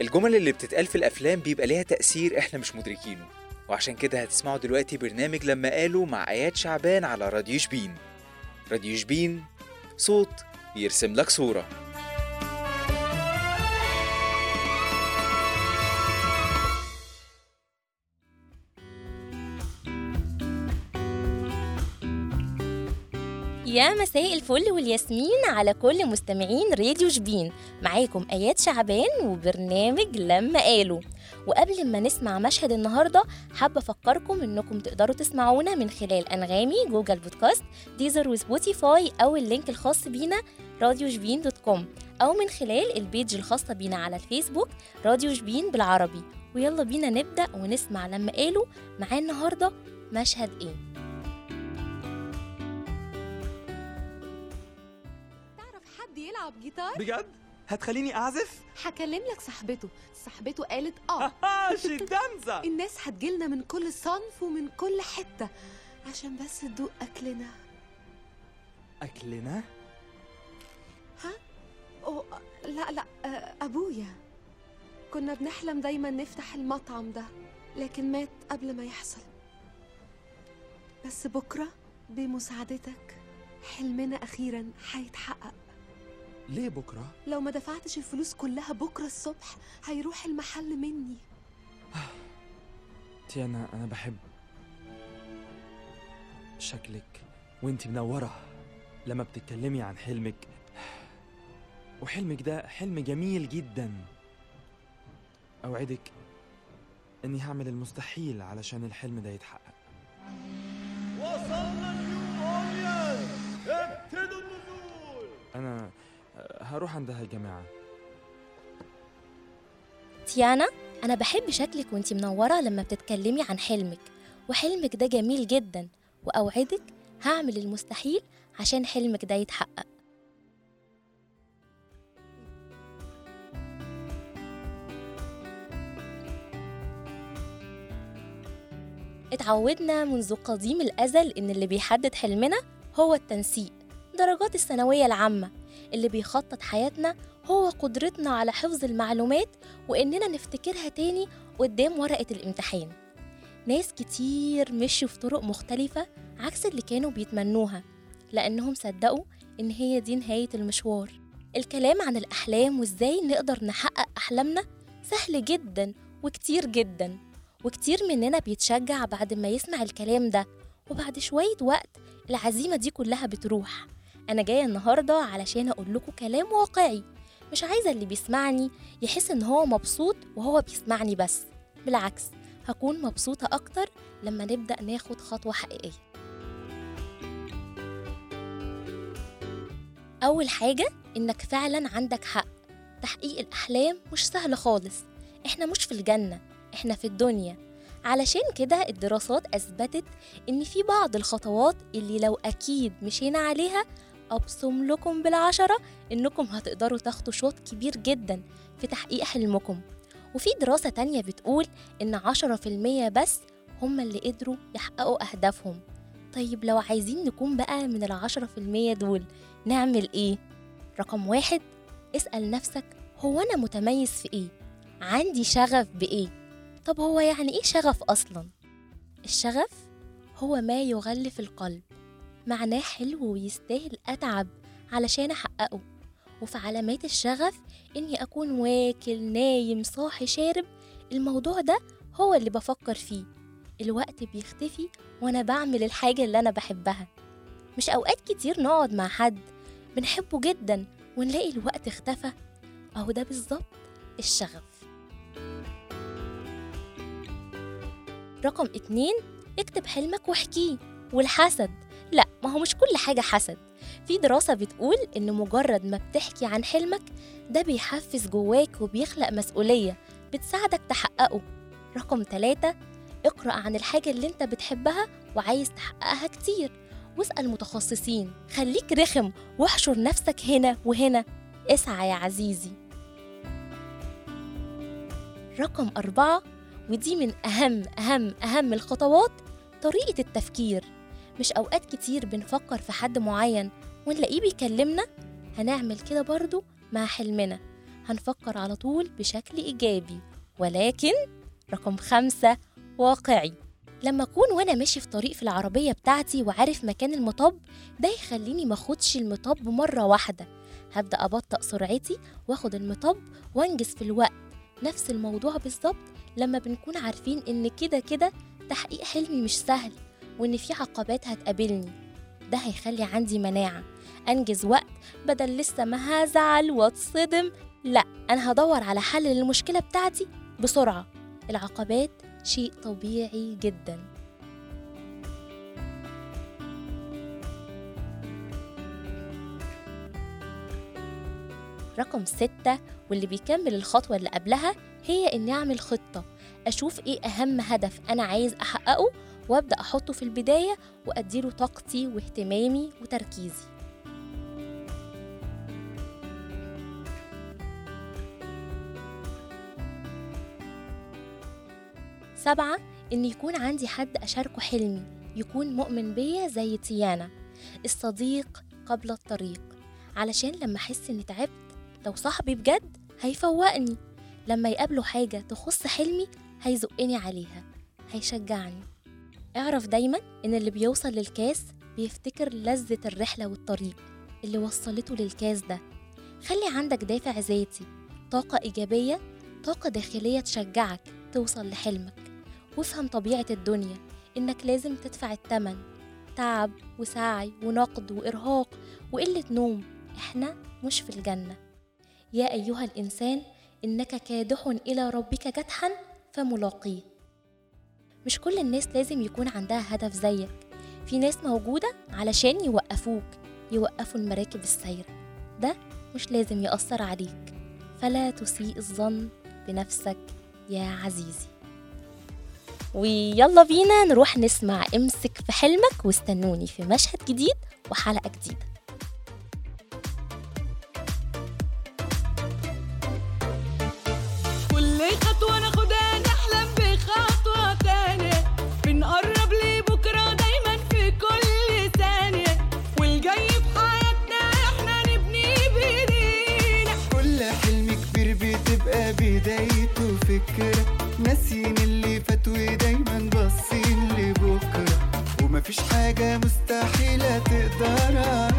الجمل اللي بتتقال في الأفلام بيبقى ليها تأثير إحنا مش مدركينه. وعشان كده هتسمعوا دلوقتي برنامج لما قالوا مع آيات شعبان على راديو شبين. راديو شبين صوت يرسم لك صورة. يا مساء الفل والياسمين على كل مستمعين راديو شبين. معاكم آيات شعبان وبرنامج لما قالوا. وقبل ما نسمع مشهد النهارده حابة أفكركم إنكم تقدروا تسمعونا من خلال أنغامي جوجل بودكاست ديزر وسبوتيفاي أو ال link الخاص بينا راديو شبين dot com. أو من خلال ال page الخاصة بينا على الفيسبوك راديو شبين بالعربي. ويلا بينا نبدأ ونسمع لما قالوا. معاه النهارده مشهد إيه؟ يلعب جيتار؟ بجد؟ هتخليني أعزف؟ هكلم لك صاحبته. صاحبته قالت آه. آه شدامزة الناس هتجيلنا من كل صنف ومن كل حتة. عشان بس تدوق أكلنا. أكلنا؟ أوه لا لا آه، أبويا. كنا بنحلم دايما نفتح المطعم ده لكن مات قبل ما يحصل. بس بكرة بمساعدتك حلمنا أخيرا هيتحقق. ليه بكرة؟ لو ما دفعتش الفلوس كلها بكرة الصبح هيروح المحل مني. تيانا أنا بحب شكلك وانتي منورة. لما بتتكلمي عن حلمك وحلمك ده حلم جميل جدا. أوعدك إني هعمل المستحيل علشان الحلم ده يتحقق. وصلنا النيو اورليانز ابتدوا النزول! أنا هروح عندها يا جماعة. تيانا أنا بحب شكلك وانتي منورة لما بتتكلمي عن حلمك وحلمك ده جميل جدا وأوعدك هعمل المستحيل عشان حلمك ده يتحقق. اتعودنا منذ قديم الأزل إن اللي بيحدد حلمنا هو التنسيق درجات الثانوية العامة اللي بيخطط حياتنا هو قدرتنا على حفظ المعلومات وإننا نفتكرها تاني قدام ورقة الامتحان. ناس كتير مشوا في طرق مختلفة عكس اللي كانوا بيتمنوها لأنهم صدقوا إن هي دي نهاية المشوار. الكلام عن الأحلام وإزاي نقدر نحقق أحلامنا سهل جدا وكتير جدا وكتير مننا بيتشجع بعد ما يسمع الكلام ده وبعد شوية وقت العزيمة دي كلها بتروح. أنا جاية النهاردة علشان أقول لكم كلام واقعي مش عايزة اللي بيسمعني يحس إن هو مبسوط وهو بيسمعني بس بالعكس هكون مبسوطة أكتر لما نبدأ ناخد خطوة حقيقية. أول حاجة إنك فعلا عندك حق. تحقيق الأحلام مش سهل خالص. إحنا مش في الجنة إحنا في الدنيا. علشان كده الدراسات أثبتت إن في بعض الخطوات اللي لو أكيد مشينا عليها أبصم لكم بالعشرة إنكم هتقدروا تاخدوا شوط كبير جدا في تحقيق حلمكم وفي دراسة تانية بتقول إن عشرة في المية بس هم اللي قدروا يحققوا أهدافهم طيب لو عايزين نكون بقى من العشرة في المية دول نعمل إيه؟ رقم واحد اسأل نفسك هو أنا متميز في إيه؟ عندي شغف بإيه؟ طب هو يعني إيه شغف أصلا؟ الشغف هو ما يغلف القلب معناه حلو ويستاهل أتعب علشان أحققه. وفي علامات الشغف إني أكون واكل نايم صاحي شارب الموضوع ده هو اللي بفكر فيه. الوقت بيختفي وأنا بعمل الحاجة اللي أنا بحبها. مش أوقات كتير نقعد مع حد بنحبه جدا ونلاقي الوقت اختفى. أهو ده بالظبط الشغف. رقم اتنين اكتب حلمك واحكيه. والحسد لا ما هو مش كل حاجة حسد. في دراسة بتقول إن مجرد ما بتحكي عن حلمك ده بيحفز جواك وبيخلق مسؤولية بتساعدك تحققه. رقم ثلاثة اقرأ عن الحاجة اللي أنت بتحبها وعايز تحققها كتير. واسأل متخصصين. خليك رخم واحشر نفسك هنا وهنا. اسعى يا عزيزي. رقم أربعة ودي من أهم أهم أهم الخطوات طريقة التفكير. مش أوقات كتير بنفكر في حد معين ونلاقيه بيكلمنا هنعمل كده برضو مع حلمنا. هنفكر على طول بشكل إيجابي ولكن رقم خمسة واقعي. لما أكون وأنا ماشي في طريق في العربية بتاعتي وعارف مكان المطب ده يخليني ماخدش المطب مرة واحدة. هبدأ أبطأ سرعتي وأخد المطب وأنجز في الوقت. نفس الموضوع بالظبط لما بنكون عارفين إن كده كده تحقيق حلمي مش سهل. وإن في عقبات هتقابلني. ده هيخلي عندي مناعة. أنجز وقت بدل لسه ما هزعل واتصدم. لا أنا هدور على حل للمشكلة بتاعتي بسرعة. العقبات شيء طبيعي جدا. رقم ستة واللي بيكمل الخطوة اللي قبلها هي إني أعمل خطة. أشوف إيه أهم هدف أنا عايز أحققه وأبدأ أحطه في البداية وأديله طاقتي واهتمامي وتركيزي. سبعة إن يكون عندي حد أشاركه حلمي يكون مؤمن بيا زي تيانا الصديق قبل الطريق. علشان لما أحس إني تعبت لو صاحبي بجد هيفوقني لما يقابله حاجة تخص حلمي هيزقني عليها هيشجعني. اعرف دايما إن اللي بيوصل للكاس بيفتكر لذة الرحلة والطريق اللي وصلته للكاس ده. خلي عندك دافع ذاتي طاقة إيجابية طاقة داخلية تشجعك توصل لحلمك. وافهم طبيعة الدنيا إنك لازم تدفع التمن تعب وسعي ونقد وإرهاق وقلة نوم. إحنا مش في الجنة. يا أيها الإنسان إنك كادح إلى ربك كدحا فملاقيه. مش كل الناس لازم يكون عندها هدف زيك. في ناس موجودة علشان يوقفوك يوقفوا المراكب السايرة. ده مش لازم يأثر عليك. فلا تسيء الظن بنفسك يا عزيزي. ويلا بينا نروح نسمع امسك في حلمك واستنوني في مشهد جديد وحلقة جديدة. ومفيش حاجة مستحيلة تقدر علينا الجاي في